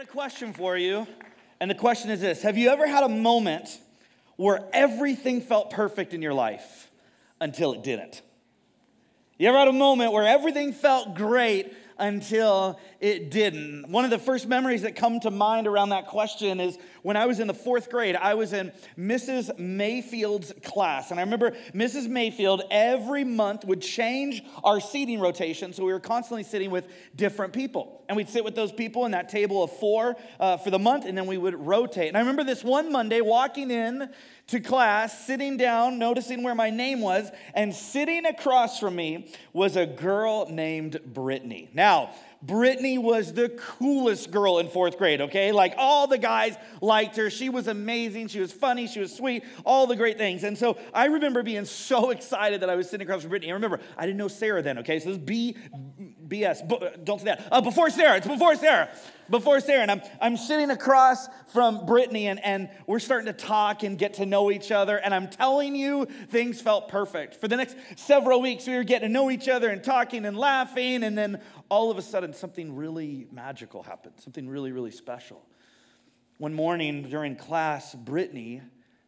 got a question for you. And the question is this Have you ever had a moment where everything felt perfect in your life until it didn't? You ever had a moment where everything felt great until it didn't. One of the first memories that come to mind around that question is when I was in the fourth grade, I was in Mrs. Mayfield's class. And I remember Mrs. Mayfield every month would change our seating rotation. So we were constantly sitting with different people. And we'd sit with those people in that table of four uh, for the month, and then we would rotate. And I remember this one Monday walking in to class, sitting down, noticing where my name was, and sitting across from me was a girl named Brittany. Now, Brittany was the coolest girl in fourth grade, okay? Like all the guys liked her. She was amazing. She was funny. She was sweet. All the great things. And so I remember being so excited that I was sitting across from Brittany. I remember, I didn't know Sarah then, okay? So this is B, BS. Don't say that. Uh, before Sarah. It's before Sarah. Before Sarah. And I'm, I'm sitting across from Brittany and, and we're starting to talk and get to know each other. And I'm telling you, things felt perfect. For the next several weeks, we were getting to know each other and talking and laughing. And then all of a sudden, something really magical happened, something really, really special. One morning during class, Brittany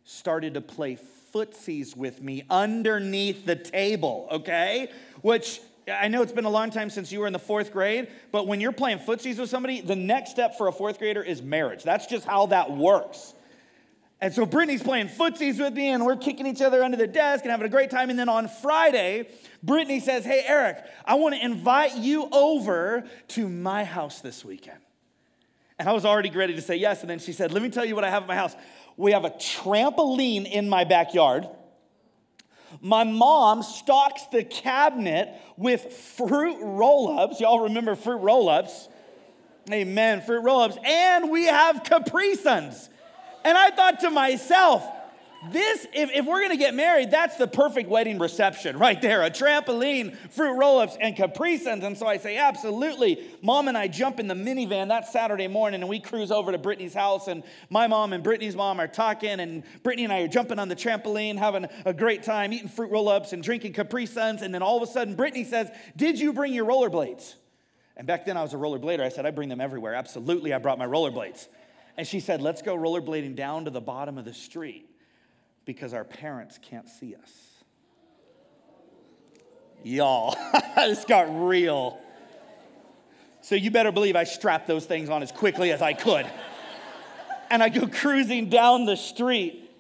started to play footsies with me underneath the table, okay? Which I know it's been a long time since you were in the fourth grade, but when you're playing footsies with somebody, the next step for a fourth grader is marriage. That's just how that works. And so Brittany's playing footsies with me, and we're kicking each other under the desk and having a great time. And then on Friday, Brittany says, Hey, Eric, I want to invite you over to my house this weekend. And I was already ready to say yes. And then she said, Let me tell you what I have at my house. We have a trampoline in my backyard. My mom stocks the cabinet with fruit roll ups. Y'all remember fruit roll ups? Amen, fruit roll ups. And we have Capri Suns. And I thought to myself, this, if, if we're gonna get married, that's the perfect wedding reception right there a trampoline, fruit roll ups, and Capri. And so I say, absolutely. Mom and I jump in the minivan that Saturday morning and we cruise over to Brittany's house. And my mom and Brittany's mom are talking, and Brittany and I are jumping on the trampoline, having a great time, eating fruit roll ups and drinking Capri. And then all of a sudden, Brittany says, Did you bring your rollerblades? And back then I was a rollerblader. I said, I bring them everywhere. Absolutely, I brought my rollerblades. And she said, Let's go rollerblading down to the bottom of the street because our parents can't see us. Y'all, this got real. So you better believe I strapped those things on as quickly as I could. and I go cruising down the street.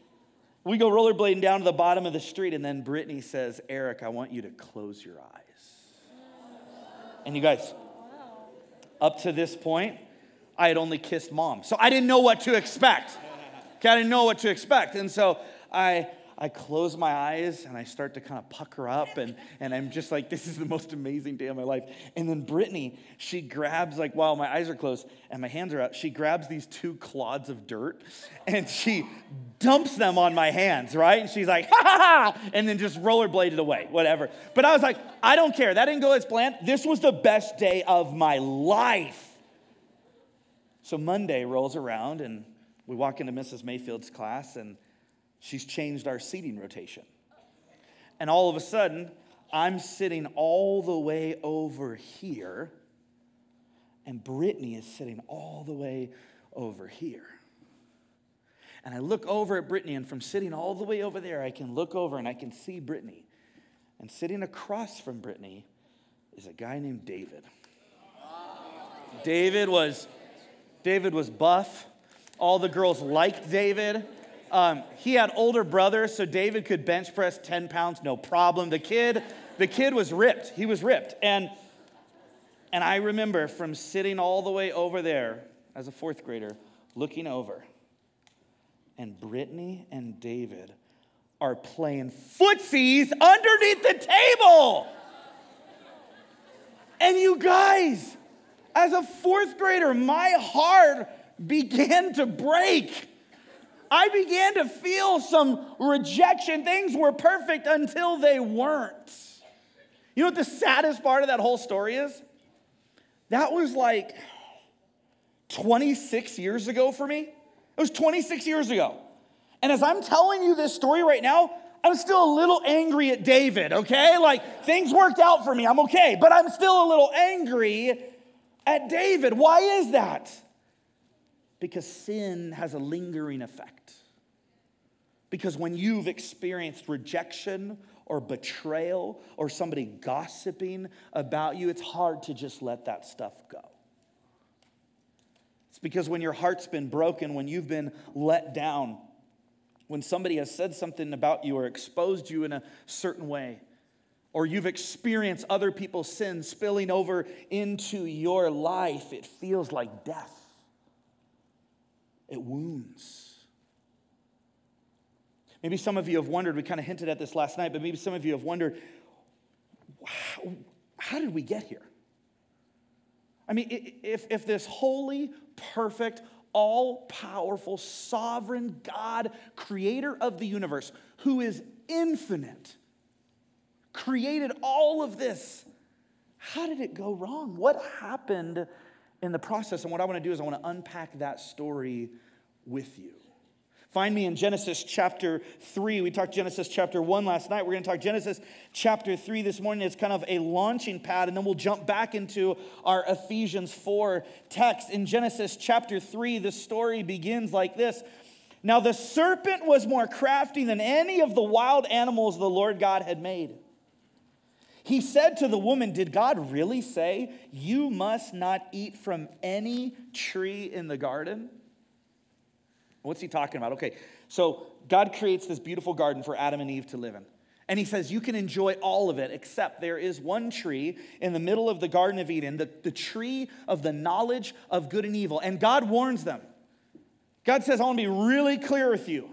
We go rollerblading down to the bottom of the street, and then Brittany says, Eric, I want you to close your eyes. And you guys, up to this point, I had only kissed mom. So I didn't know what to expect. Okay, I didn't know what to expect. And so I, I close my eyes and I start to kind of pucker up, and, and I'm just like, this is the most amazing day of my life. And then Brittany, she grabs, like, while my eyes are closed and my hands are out, she grabs these two clods of dirt and she dumps them on my hands, right? And she's like, ha ha ha, and then just rollerbladed away, whatever. But I was like, I don't care. That didn't go as planned. This was the best day of my life. So Monday rolls around and we walk into Mrs. Mayfield's class and she's changed our seating rotation. And all of a sudden, I'm sitting all the way over here, and Brittany is sitting all the way over here. And I look over at Brittany, and from sitting all the way over there, I can look over and I can see Brittany. And sitting across from Brittany is a guy named David. David was David was buff. All the girls liked David. Um, he had older brothers, so David could bench press 10 pounds, no problem. The kid, the kid was ripped. He was ripped. And, and I remember from sitting all the way over there as a fourth grader, looking over, and Brittany and David are playing footsies underneath the table. And you guys, as a fourth grader, my heart began to break. I began to feel some rejection. Things were perfect until they weren't. You know what the saddest part of that whole story is? That was like 26 years ago for me. It was 26 years ago. And as I'm telling you this story right now, I'm still a little angry at David, okay? Like things worked out for me, I'm okay, but I'm still a little angry at David. Why is that? Because sin has a lingering effect. Because when you've experienced rejection or betrayal or somebody gossiping about you, it's hard to just let that stuff go. It's because when your heart's been broken, when you've been let down, when somebody has said something about you or exposed you in a certain way, or you've experienced other people's sins spilling over into your life, it feels like death. It wounds. Maybe some of you have wondered, we kind of hinted at this last night, but maybe some of you have wondered, how, did we get here? I mean, if, if this holy, perfect, all powerful, sovereign God, creator of the universe, who is infinite, created all of this, how did it go wrong? What happened in the process? And what I want to do is I want to unpack that story with you. Find me in Genesis chapter 3. We talked Genesis chapter 1 last night. We're going to talk Genesis chapter 3 this morning. It's kind of a launching pad, and then we'll jump back into our Ephesians 4 text. In Genesis chapter 3, the story begins like this Now the serpent was more crafty than any of the wild animals the Lord God had made. He said to the woman, Did God really say, You must not eat from any tree in the garden? What's he talking about? Okay, so God creates this beautiful garden for Adam and Eve to live in. And he says, You can enjoy all of it, except there is one tree in the middle of the Garden of Eden, the, the tree of the knowledge of good and evil. And God warns them. God says, I want to be really clear with you.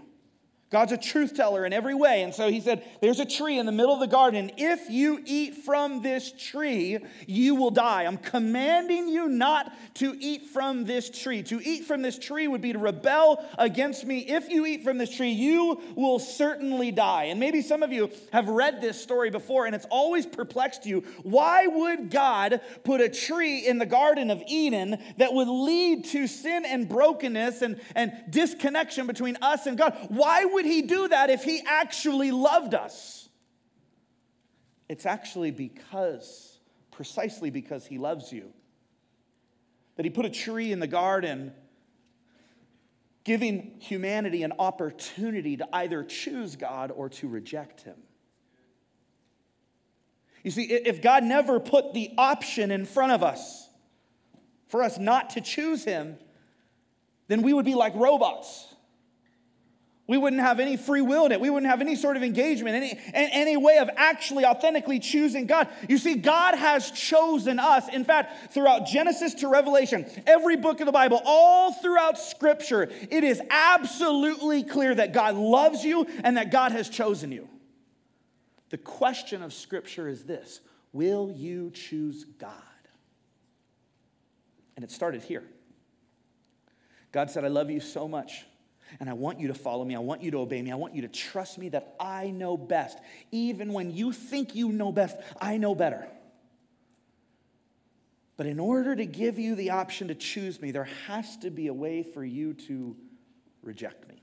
God's a truth teller in every way. And so he said, There's a tree in the middle of the garden. If you eat from this tree, you will die. I'm commanding you not to eat from this tree. To eat from this tree would be to rebel against me. If you eat from this tree, you will certainly die. And maybe some of you have read this story before, and it's always perplexed you. Why would God put a tree in the Garden of Eden that would lead to sin and brokenness and, and disconnection between us and God? Why would would he do that if he actually loved us? It's actually because, precisely because he loves you, that he put a tree in the garden, giving humanity an opportunity to either choose God or to reject him. You see, if God never put the option in front of us for us not to choose him, then we would be like robots. We wouldn't have any free will in it. We wouldn't have any sort of engagement, any, any way of actually authentically choosing God. You see, God has chosen us. In fact, throughout Genesis to Revelation, every book of the Bible, all throughout Scripture, it is absolutely clear that God loves you and that God has chosen you. The question of Scripture is this Will you choose God? And it started here. God said, I love you so much and I want you to follow me. I want you to obey me. I want you to trust me that I know best. Even when you think you know best, I know better. But in order to give you the option to choose me, there has to be a way for you to reject me.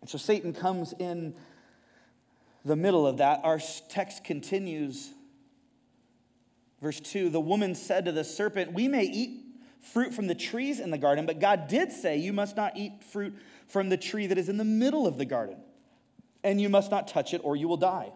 And so Satan comes in the middle of that. Our text continues. Verse 2 The woman said to the serpent, We may eat fruit from the trees in the garden, but God did say, You must not eat fruit from the tree that is in the middle of the garden, and you must not touch it, or you will die.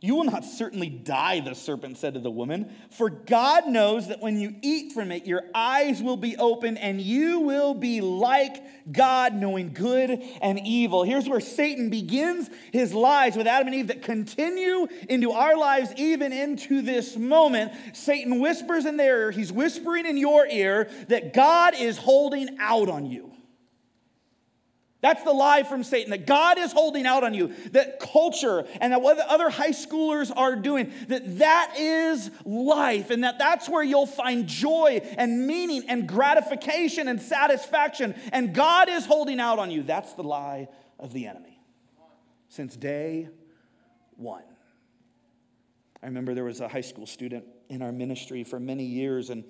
You will not certainly die, the serpent said to the woman, for God knows that when you eat from it, your eyes will be open and you will be like God, knowing good and evil. Here's where Satan begins his lies with Adam and Eve that continue into our lives, even into this moment. Satan whispers in their ear, he's whispering in your ear that God is holding out on you. That's the lie from Satan that God is holding out on you, that culture and that what other high schoolers are doing, that that is life and that that's where you'll find joy and meaning and gratification and satisfaction. And God is holding out on you. That's the lie of the enemy since day one. I remember there was a high school student in our ministry for many years, and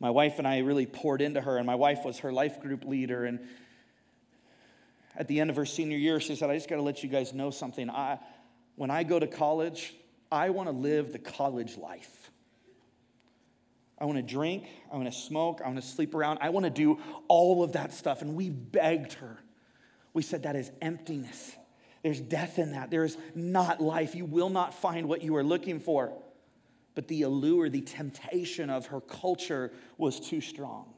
my wife and I really poured into her, and my wife was her life group leader. And at the end of her senior year, she said, I just got to let you guys know something. I, when I go to college, I want to live the college life. I want to drink. I want to smoke. I want to sleep around. I want to do all of that stuff. And we begged her. We said that is emptiness. There's death in that. There is not life. You will not find what you are looking for. But the allure, the temptation of her culture was too strong.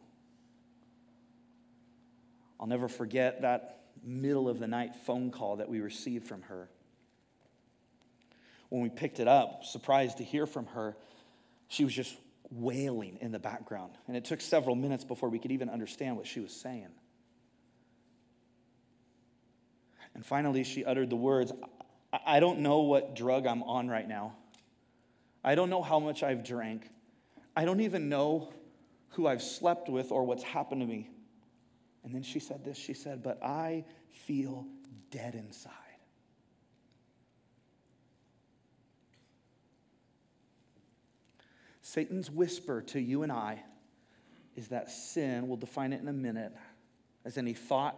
I'll never forget that middle of the night phone call that we received from her. When we picked it up, surprised to hear from her, she was just wailing in the background. And it took several minutes before we could even understand what she was saying. And finally, she uttered the words I don't know what drug I'm on right now. I don't know how much I've drank. I don't even know who I've slept with or what's happened to me. And then she said this she said, But I feel dead inside. Satan's whisper to you and I is that sin, we'll define it in a minute, as any thought,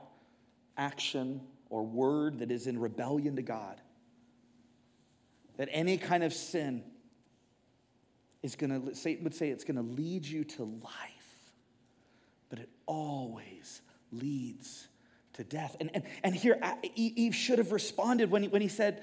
action, or word that is in rebellion to God. That any kind of sin is going to, Satan would say it's going to lead you to life, but it always leads to death. And, and, and here, Eve should have responded when he, when he said,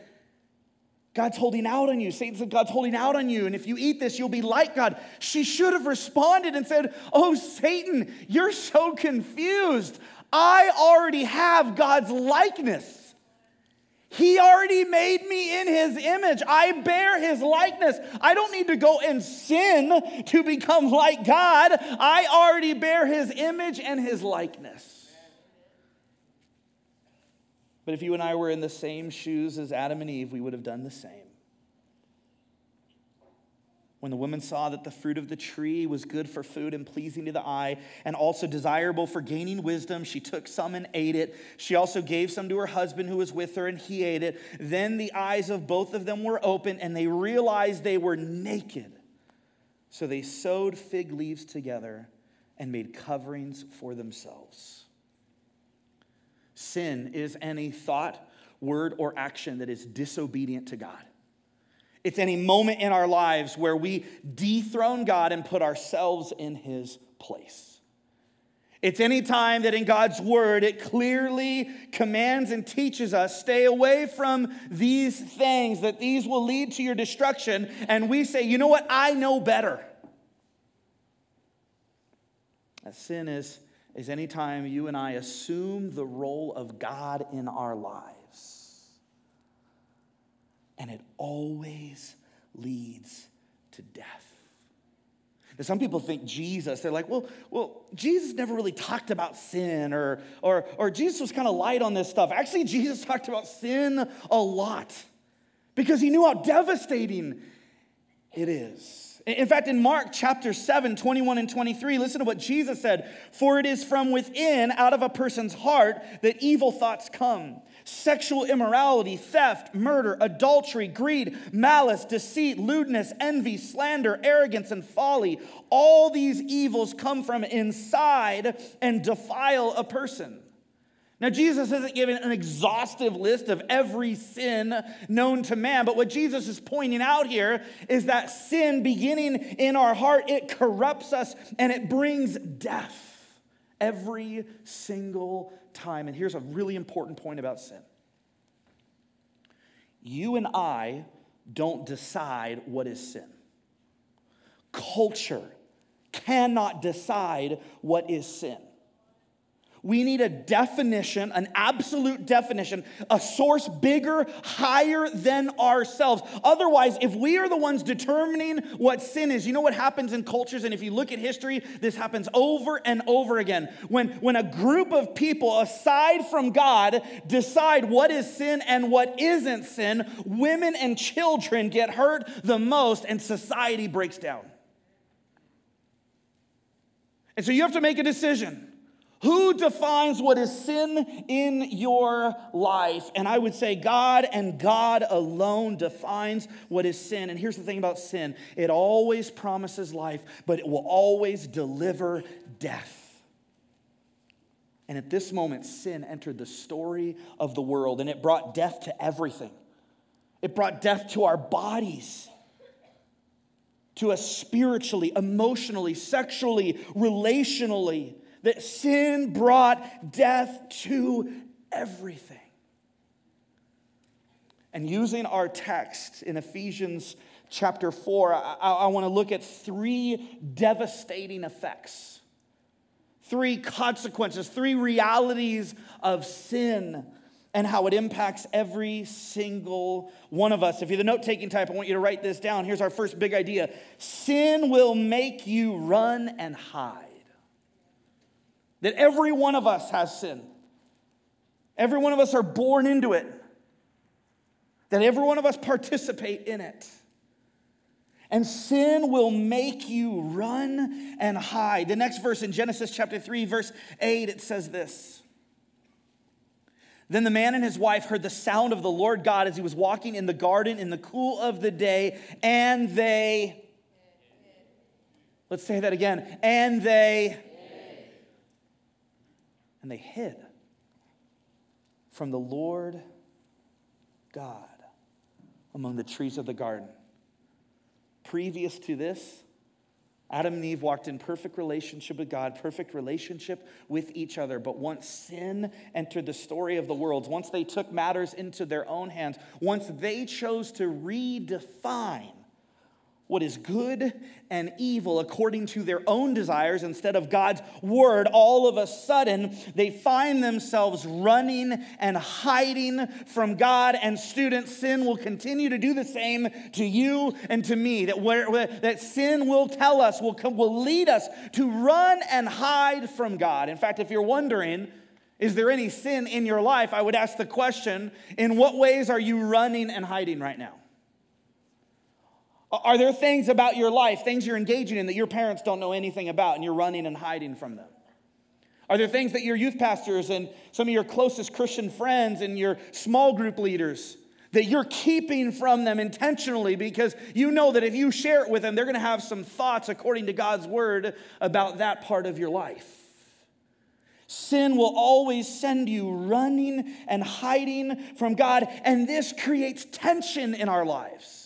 God's holding out on you. Satan said, God's holding out on you. And if you eat this, you'll be like God. She should have responded and said, Oh, Satan, you're so confused. I already have God's likeness. He already made me in his image. I bear his likeness. I don't need to go and sin to become like God. I already bear his image and his likeness. But if you and I were in the same shoes as Adam and Eve, we would have done the same. When the woman saw that the fruit of the tree was good for food and pleasing to the eye, and also desirable for gaining wisdom, she took some and ate it. She also gave some to her husband who was with her, and he ate it. Then the eyes of both of them were open, and they realized they were naked. So they sewed fig leaves together and made coverings for themselves. Sin is any thought, word, or action that is disobedient to God. It's any moment in our lives where we dethrone God and put ourselves in his place. It's any time that in God's word it clearly commands and teaches us stay away from these things, that these will lead to your destruction. And we say, you know what? I know better. That sin is, is any time you and I assume the role of God in our lives and it always leads to death. Now, some people think Jesus, they're like, well, well, Jesus never really talked about sin, or, or, or Jesus was kind of light on this stuff. Actually, Jesus talked about sin a lot because he knew how devastating it is. In fact, in Mark chapter 7, 21 and 23, listen to what Jesus said For it is from within, out of a person's heart, that evil thoughts come sexual immorality, theft, murder, adultery, greed, malice, deceit, lewdness, envy, slander, arrogance, and folly. All these evils come from inside and defile a person. Now, Jesus isn't giving an exhaustive list of every sin known to man, but what Jesus is pointing out here is that sin beginning in our heart, it corrupts us and it brings death every single time. And here's a really important point about sin you and I don't decide what is sin, culture cannot decide what is sin. We need a definition, an absolute definition, a source bigger, higher than ourselves. Otherwise, if we are the ones determining what sin is, you know what happens in cultures? And if you look at history, this happens over and over again. When, when a group of people, aside from God, decide what is sin and what isn't sin, women and children get hurt the most and society breaks down. And so you have to make a decision. Who defines what is sin in your life? And I would say God and God alone defines what is sin. And here's the thing about sin it always promises life, but it will always deliver death. And at this moment, sin entered the story of the world and it brought death to everything. It brought death to our bodies. to us spiritually, emotionally, sexually, relationally, that sin brought death to everything. And using our text in Ephesians chapter 4, I, I want to look at three devastating effects, three consequences, three realities of sin and how it impacts every single one of us. If you're the note taking type, I want you to write this down. Here's our first big idea sin will make you run and hide. That every one of us has sin, every one of us are born into it, that every one of us participate in it. And sin will make you run and hide. The next verse in Genesis chapter 3, verse 8, it says this. Then the man and his wife heard the sound of the Lord God as he was walking in the garden in the cool of the day, and they, let's say that again, and they, and they hid from the Lord God among the trees of the garden. Previous to this, Adam and Eve walked in perfect relationship with God, perfect relationship with each other. But once sin entered the story of the world, once they took matters into their own hands, once they chose to redefine what is good and evil according to their own desires instead of God's word, all of a sudden they find themselves running and hiding from God. And students, sin will continue to do the same to you and to me. That, where, that sin will tell us, will, will lead us to run and hide from God. In fact, if you're wondering, is there any sin in your life? I would ask the question in what ways are you running and hiding right now? Are there things about your life, things you're engaging in that your parents don't know anything about and you're running and hiding from them? Are there things that your youth pastors and some of your closest Christian friends and your small group leaders that you're keeping from them intentionally because you know that if you share it with them, they're going to have some thoughts according to God's word about that part of your life? Sin will always send you running and hiding from God, and this creates tension in our lives.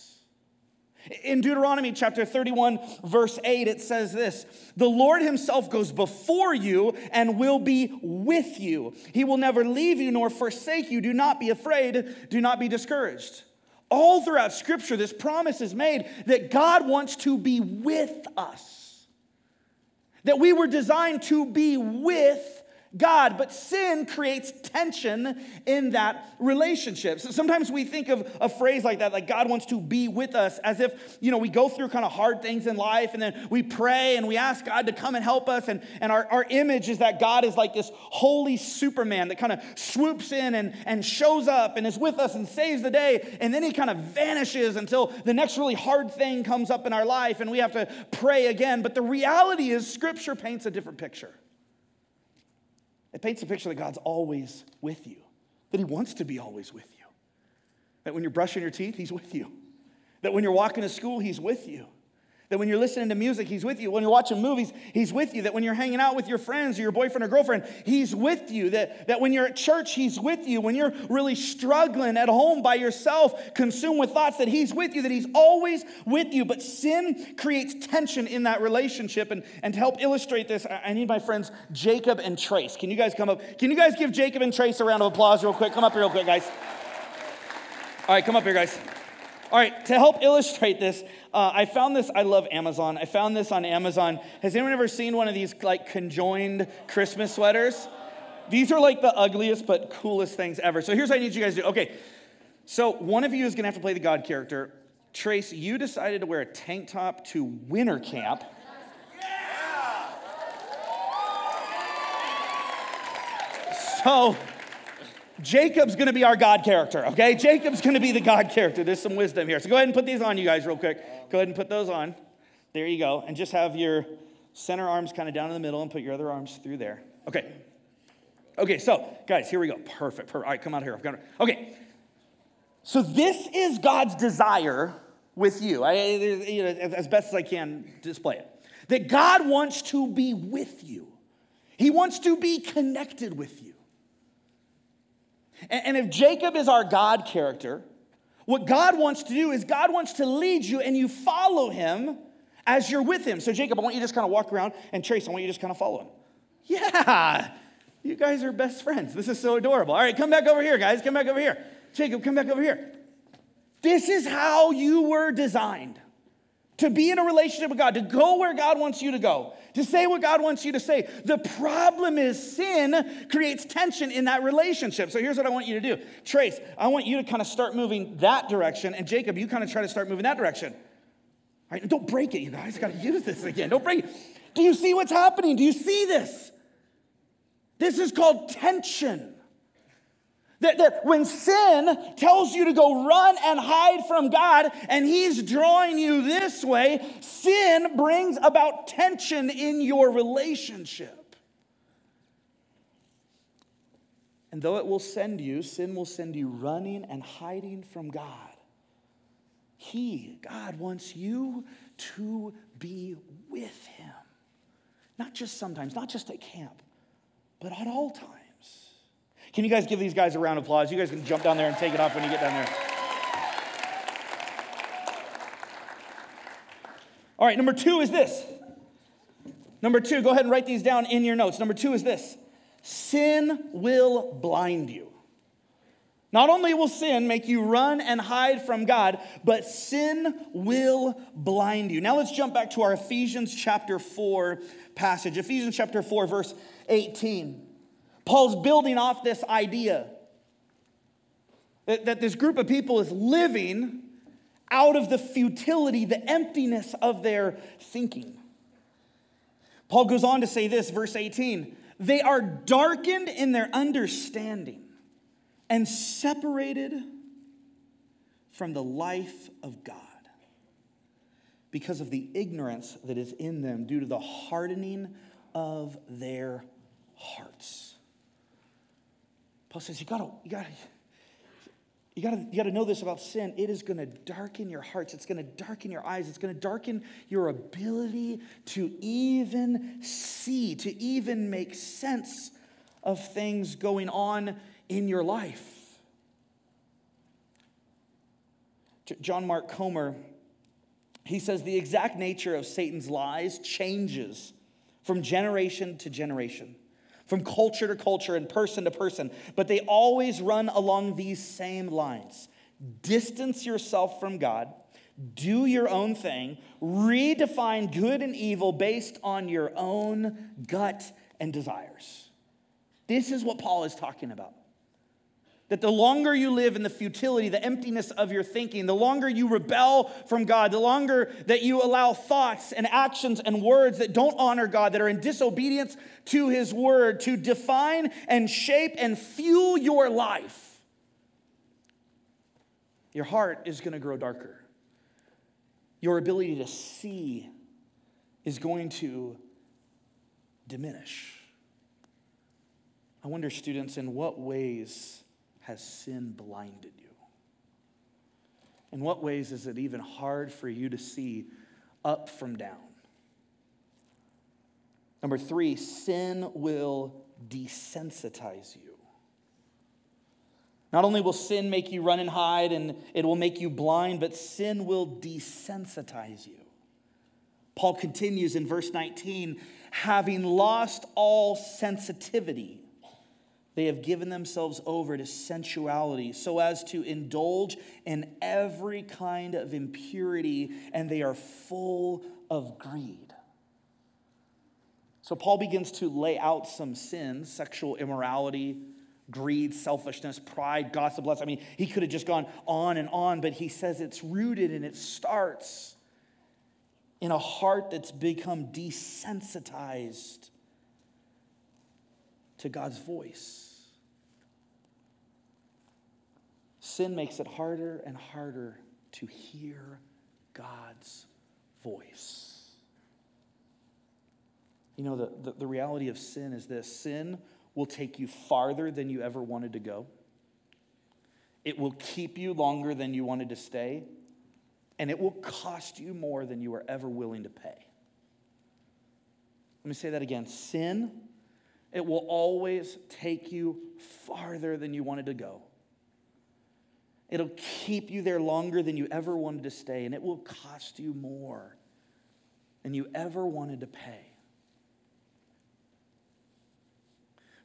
In Deuteronomy chapter 31, verse 8, it says this The Lord himself goes before you and will be with you. He will never leave you nor forsake you. Do not be afraid, do not be discouraged. All throughout Scripture, this promise is made that God wants to be with us, that we were designed to be with God, but sin creates tension in that relationship. So sometimes we think of a phrase like that, like God wants to be with us, as if, you know, we go through kind of hard things in life and then we pray and we ask God to come and help us. And, and our, our image is that God is like this holy Superman that kind of swoops in and, and shows up and is with us and saves the day. And then he kind of vanishes until the next really hard thing comes up in our life and we have to pray again. But the reality is, Scripture paints a different picture. It paints a picture that God's always with you, that He wants to be always with you. That when you're brushing your teeth, He's with you. That when you're walking to school, He's with you. That when you're listening to music, He's with you. When you're watching movies, He's with you. That when you're hanging out with your friends or your boyfriend or girlfriend, He's with you. That, that when you're at church, He's with you. When you're really struggling at home by yourself, consumed with thoughts, that He's with you, that He's always with you. But sin creates tension in that relationship. And, and to help illustrate this, I need my friends Jacob and Trace. Can you guys come up? Can you guys give Jacob and Trace a round of applause real quick? Come up here real quick, guys. All right, come up here, guys. All right, to help illustrate this, uh, I found this. I love Amazon. I found this on Amazon. Has anyone ever seen one of these like conjoined Christmas sweaters? These are like the ugliest but coolest things ever. So here's what I need you guys to do. Okay, so one of you is gonna have to play the God character. Trace, you decided to wear a tank top to winter camp. Yeah! So Jacob's gonna be our God character, okay? Jacob's gonna be the God character. There's some wisdom here. So go ahead and put these on, you guys, real quick. Go ahead and put those on. There you go. And just have your center arms kind of down in the middle and put your other arms through there. Okay. Okay, so guys, here we go. Perfect. perfect. All right, come out here. Okay. So this is God's desire with you. I, you know, as best as I can display it. That God wants to be with you. He wants to be connected with you. And if Jacob is our God character, what God wants to do is God wants to lead you and you follow him as you're with him. So, Jacob, I want you to just kind of walk around, and Trace, I want you to just kind of follow him. Yeah, you guys are best friends. This is so adorable. All right, come back over here, guys. Come back over here. Jacob, come back over here. This is how you were designed to be in a relationship with God, to go where God wants you to go, to say what God wants you to say. The problem is sin creates tension in that relationship. So here's what I want you to do Trace, I want you to kind of start moving that direction, and Jacob, you kind of try to start moving that direction. All right, don't break it, you guys. Got to use this again. Don't break it. Do you see what's happening? Do you see this? This is called tension. That, that when sin tells you to go run and hide from God and He's drawing you this way, sin brings about tension in your relationship. And though it will send you, sin will send you running and hiding from God. He, God, wants you to be with Him. Not just sometimes, not just at camp, but at all times. Can you guys give these guys a round of applause? You guys can jump down there and take it off when you get down there. All right, number two is this. Number two, go ahead and write these down in your notes. Number two is this sin will blind you. Not only will sin make you run and hide from God, but sin will blind you. Now let's jump back to our Ephesians chapter 4 passage. Ephesians chapter 4, verse 18. Paul's building off this idea that, that this group of people is living out of the futility, the emptiness of their thinking. Paul goes on to say this, verse 18 they are darkened in their understanding and separated from the life of God because of the ignorance that is in them due to the hardening of their hearts. Paul says, you gotta, you gotta, you gotta, you gotta know this about sin. It is gonna darken your hearts, it's gonna darken your eyes, it's gonna darken your ability to even see, to even make sense of things going on in your life. John Mark Comer, he says the exact nature of Satan's lies changes from generation to generation from culture to culture and person to person, but they always run along these same lines distance yourself from God, do your own thing, redefine good and evil based on your own gut and desires. This is what Paul is talking about. That the longer you live in the futility, the emptiness of your thinking, the longer you rebel from God, the longer that you allow thoughts and actions and words that don't honor God, that are in disobedience to His word, to define and shape and fuel your life, your heart is going to grow darker. Your ability to see is going to diminish. I wonder, students, in what ways has sin blinded you? In what ways is it even hard for you to see up from down? Number three, sin will desensitize you. Not only will sin make you run and hide and it will make you blind, but sin will desensitize you. Paul continues in verse 19 having lost all sensitivity they have given themselves over to sensuality so as to indulge in every kind of impurity, and they are full of greed. So, Paul begins to lay out some sins sexual immorality, greed, selfishness, pride, gossip, lust. I mean, he could have just gone on and on, but he says it's rooted and it starts in a heart that's become desensitized to God's voice. Sin makes it harder and harder to hear God's voice. You know, the, the, the, reality of sin is this sin will take you farther than you ever wanted to go, it will keep you longer than you wanted to stay, and it will cost you more than you were ever willing to pay. Let me say that again sin it will always take you farther than you wanted to go. It'll keep you there longer than you ever wanted to stay, and it will cost you more than you ever wanted to pay.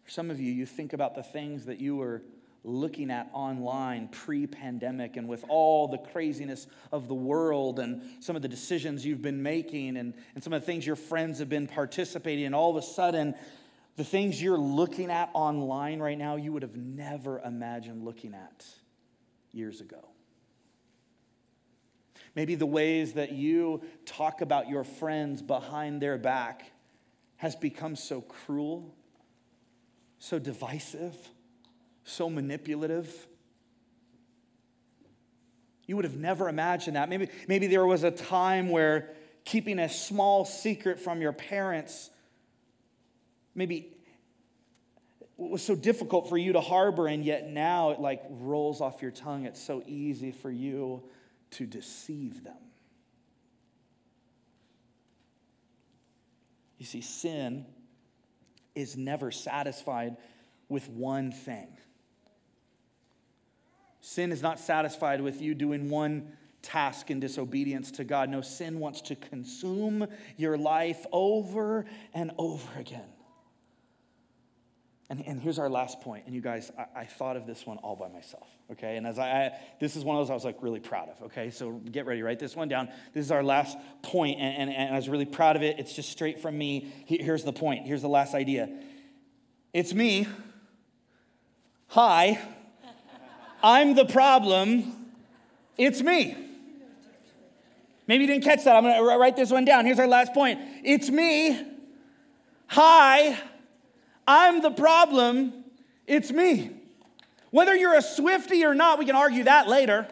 For some of you, you think about the things that you were looking at online pre pandemic and with all the craziness of the world and some of the decisions you've been making and, and some of the things your friends have been participating in, all of a sudden, the things you're looking at online right now, you would have never imagined looking at years ago. Maybe the ways that you talk about your friends behind their back has become so cruel, so divisive so manipulative. You would have never imagined that. Maybe, maybe there was a time where keeping a small secret from your parents maybe was so difficult for you to harbor, and yet now it like rolls off your tongue. It's so easy for you to deceive them. You see, sin is never satisfied with one thing. Sin is not satisfied with you doing one task in disobedience to God. No, sin wants to consume your life over and over again. And, and here's our last point. And you guys, I, I thought of this one all by myself, okay? And as I, I, this is one of those I was like really proud of, okay? So get ready, write this one down. This is our last point, and, and, and I was really proud of it. It's just straight from me. Here's the point. Here's the last idea. It's me. Hi I'm the problem, it's me. Maybe you didn't catch that. I'm to write this one down. Here's our last point it's me. Hi, I'm the problem, it's me. Whether you're a Swifty or not, we can argue that later.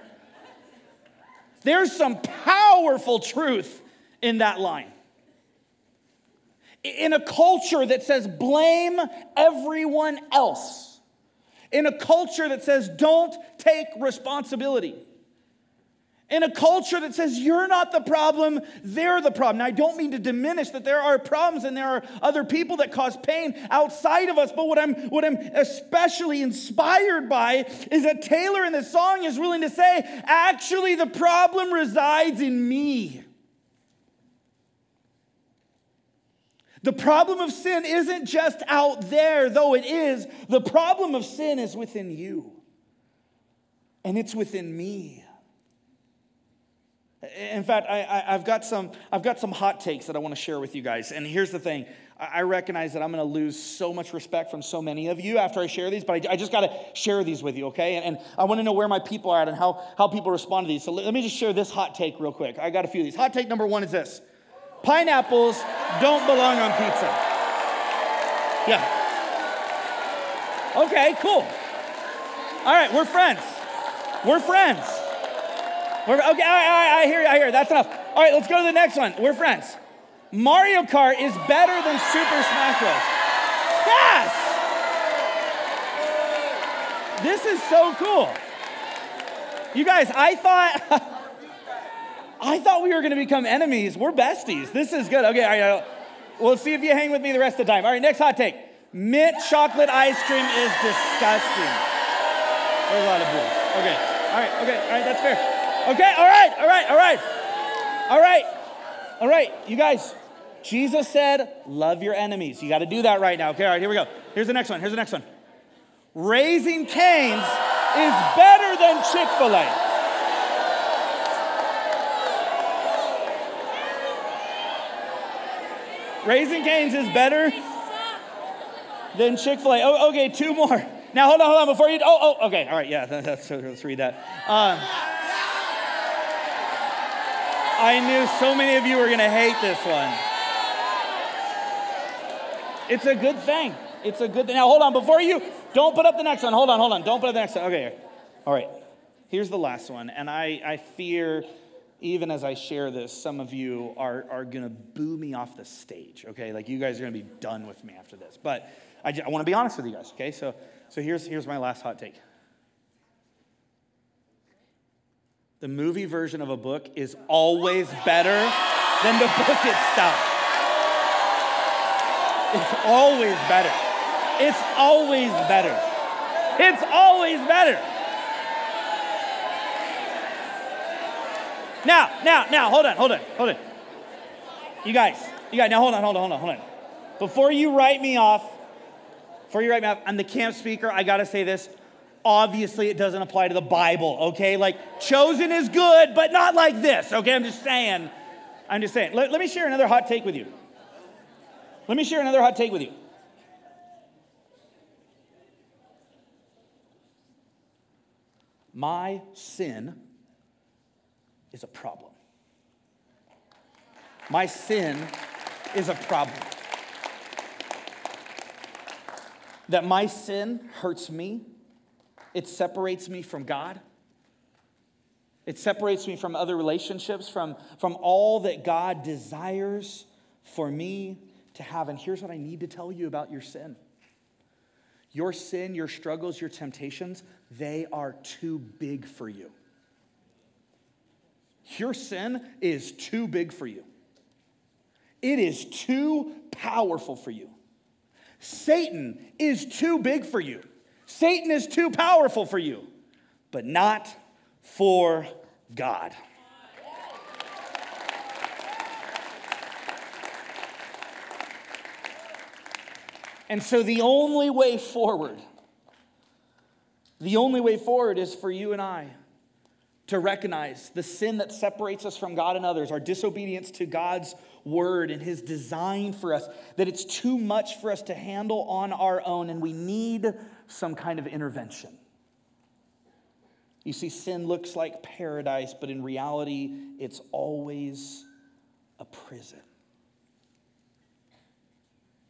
There's some powerful truth in that line. In a culture that says blame everyone else in a culture that says don't take responsibility. In a culture that says you're not the problem, they're the problem. Now, I don't mean to diminish that there are problems and there are other people that cause pain outside of us, but what I'm, what I'm especially inspired by is that Taylor in this song is willing to say, actually, the problem resides in me. The problem of sin isn't just out there, though it is. The problem of sin is within you, and it's within me. In fact, I, have got some, I've got some hot takes that I want to share with you guys. And here's the thing I recognize that I'm going to lose so much respect from so many of you after I share these, but I, I just got to share these with you, okay? And, and, I want to know where my people are at and how, how people respond to these. So let, let me just share this hot take real quick. I got a few of these. Hot take number one is this Pineapples don't belong on pizza. Yeah. Okay, cool. All right, we're friends. We're friends. We're, okay, all right, I hear you, I hear you. That's enough. All right, let's go to the next one. We're friends. Mario Kart is better than Super Smash Bros. Yes! This is so cool. You guys, I thought. I thought we were to become enemies. We're besties. This is good. Okay, all right. We'll see if you hang with me the rest of the time. All right, next hot take. Mint chocolate ice cream is disgusting. There's a lot of boos. Okay. All right. Okay. All right. That's fair. Okay. All right. All right. All right. All right. All right. You guys, Jesus said, love your enemies. You got to do that right now. Okay. All right. Here we go. Here's the next one. Here's the next one. Raising Cane's is better than Chick fil A. Raising Cane's is better than Chick fil A. Oh, okay, two more. Now, hold on, hold on. Before you. Oh, oh, okay. All right, yeah, that's, let's read that. Um, I knew so many of you were going to hate this one. It's a good thing. It's a good thing. Now, hold on. Before you. Don't put up the next one. Hold on, hold on. Don't put up the next one. Okay. All right. Here's the last one. And I, I fear even as I share this, some of you are, are going to boo me off the stage, okay? Like you guys are going to be done with me after this. But I, I want to be honest with you guys, okay? So, so here's, here's my last hot take. The movie version of a book is always better than the book itself. It's always better. It's always better. It's always better. Now, now, now, hold on, hold on, hold on. You guys, you guys, now hold on, hold on, hold on, hold on. Before you write me off, before you write me off, I'm the camp speaker. I gotta say this. Obviously, it doesn't apply to the Bible, okay? Like, chosen is good, but not like this, okay? I'm just saying. I'm just saying. Let, let me share another hot take with you. Let me share another hot take with you. My sin is a problem. My sin is a problem. That my sin hurts me, it separates me from God. It separates me from other relationships, from, from all that God desires for me to have. And here's what I need to tell you about your sin your sin, your struggles, your temptations, they are too big for you. Your sin is too big for you. It is too powerful for you. Satan is too big for you. Satan is too powerful for you, but not for God. And so the only way forward, the only way forward is for you and I to recognize the sin that separates us from God and others, our disobedience to God's word and his design for us, that it's too much for us to handle on our own and we need some kind of intervention. You see, sin looks like paradise, but in reality, it's always a prison.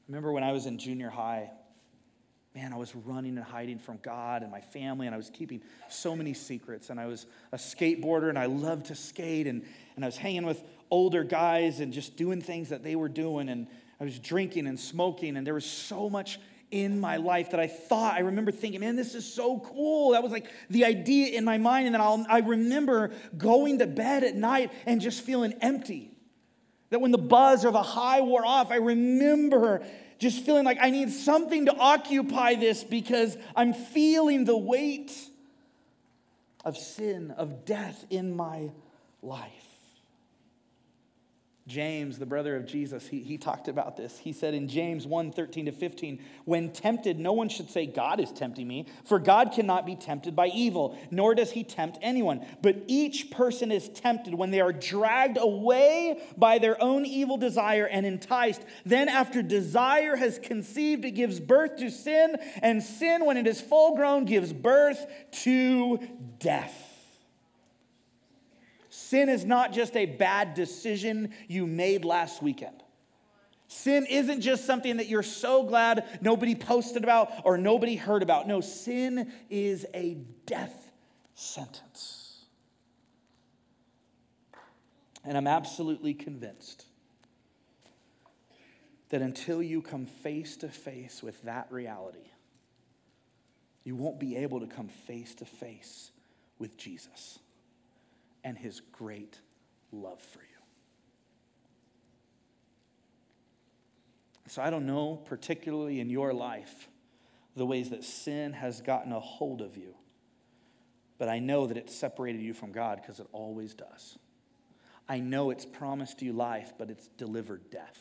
Remember when I was in junior high? Man, I was running and hiding from God and my family, and I was keeping so many secrets. And I was a skateboarder, and I loved to skate, and, and I was hanging with older guys and just doing things that they were doing. And I was drinking and smoking, and there was so much in my life that I thought, I remember thinking, man, this is so cool. That was like the idea in my mind. And then I'll, I remember going to bed at night and just feeling empty. That when the buzz or the high wore off, I remember just feeling like I need something to occupy this because I'm feeling the weight of sin, of death in my life. James, the brother of Jesus, he, he talked about this. He said in James 1 13 to 15, when tempted, no one should say, God is tempting me, for God cannot be tempted by evil, nor does he tempt anyone. But each person is tempted when they are dragged away by their own evil desire and enticed. Then, after desire has conceived, it gives birth to sin, and sin, when it is full grown, gives birth to death. Sin is not just a bad decision you made last weekend. Sin isn't just something that you're so glad nobody posted about or nobody heard about. No, sin is a death sentence. And I'm absolutely convinced that until you come face to face with that reality, you won't be able to come face to face with Jesus and his great love for you. So I don't know, particularly in your life, the ways that sin has gotten a hold of you, but I know that it's separated you from God because it always does. I know it's promised you life, but it's delivered death.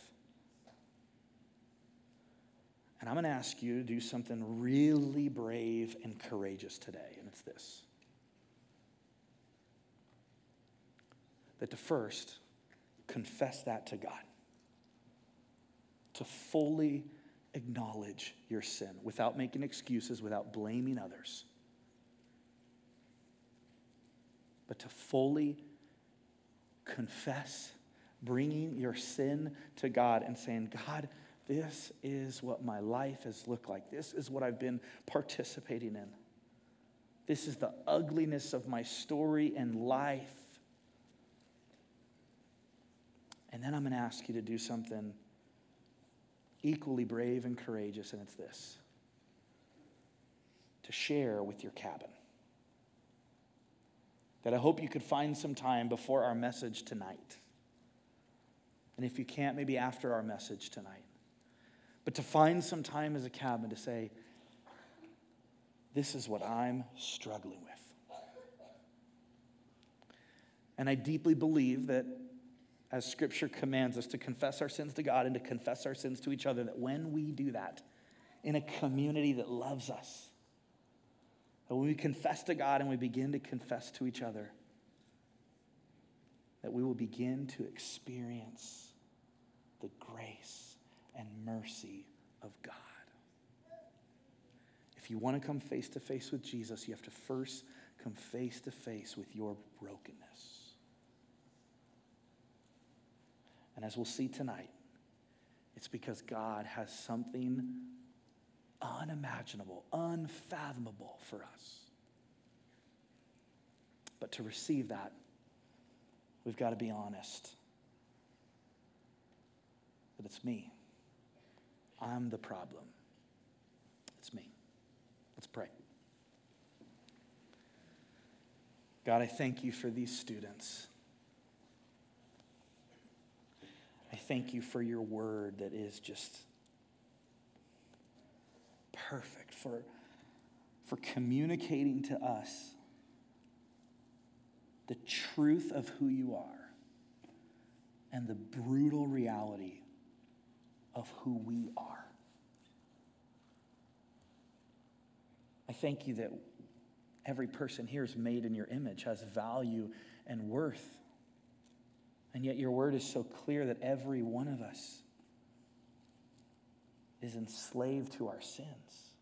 And I'm going to ask you to do something really brave and courageous today, and it's this. That to first confess that to God, to fully acknowledge your sin without making excuses, without blaming others, but to fully confess, bringing your sin to God and saying, God, this is what my life has looked like. This is what I've been participating in. This is the ugliness of my story and life. And then I'm going to ask you to do something equally brave and courageous, and it's this to share with your cabin. That I hope you could find some time before our message tonight. And if you can't, maybe after our message tonight. But to find some time as a cabin to say, this is what I'm struggling with. And I deeply believe that as scripture commands us to confess our sins to God and to confess our sins to each other, that when we do that in a community that loves us, that when we confess to God and we begin to confess to each other, that we will begin to experience the grace and mercy of God. If you want to come face to face with Jesus, you have to first come face to face with your brokenness. And as we'll see tonight, it's because God has something unimaginable, unfathomable for us. But to receive that, we've got to be honest that it's me. I'm the problem. It's me. Let's pray. God, I thank you for these students. I thank you for your word that is just perfect for, for communicating to us the truth of who you are and the brutal reality of who we are. I thank you that every person here is made in your image, has value and worth. And yet, your word is so clear that every one of us is enslaved to our sins.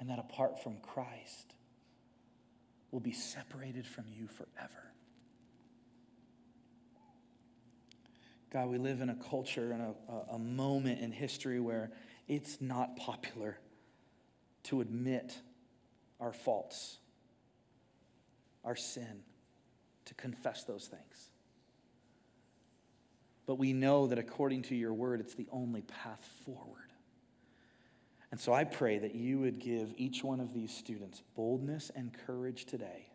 And that apart from Christ, we'll be separated from you forever. God, we live in a culture and a, a moment in history where it's not popular to admit our faults, our sin, to confess those things. But we know that according to your word, it's the only path forward. And so I pray that you would give each one of these students boldness and courage today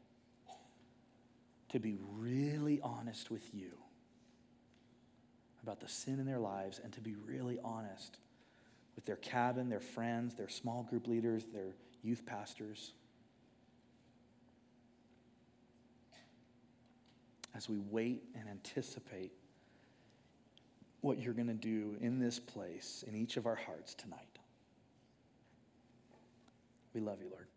to be really honest with you about the sin in their lives and to be really honest with their cabin, their friends, their small group leaders, their youth pastors. As we wait and anticipate what you're going to do in this place, in each of our hearts tonight. We love you, Lord.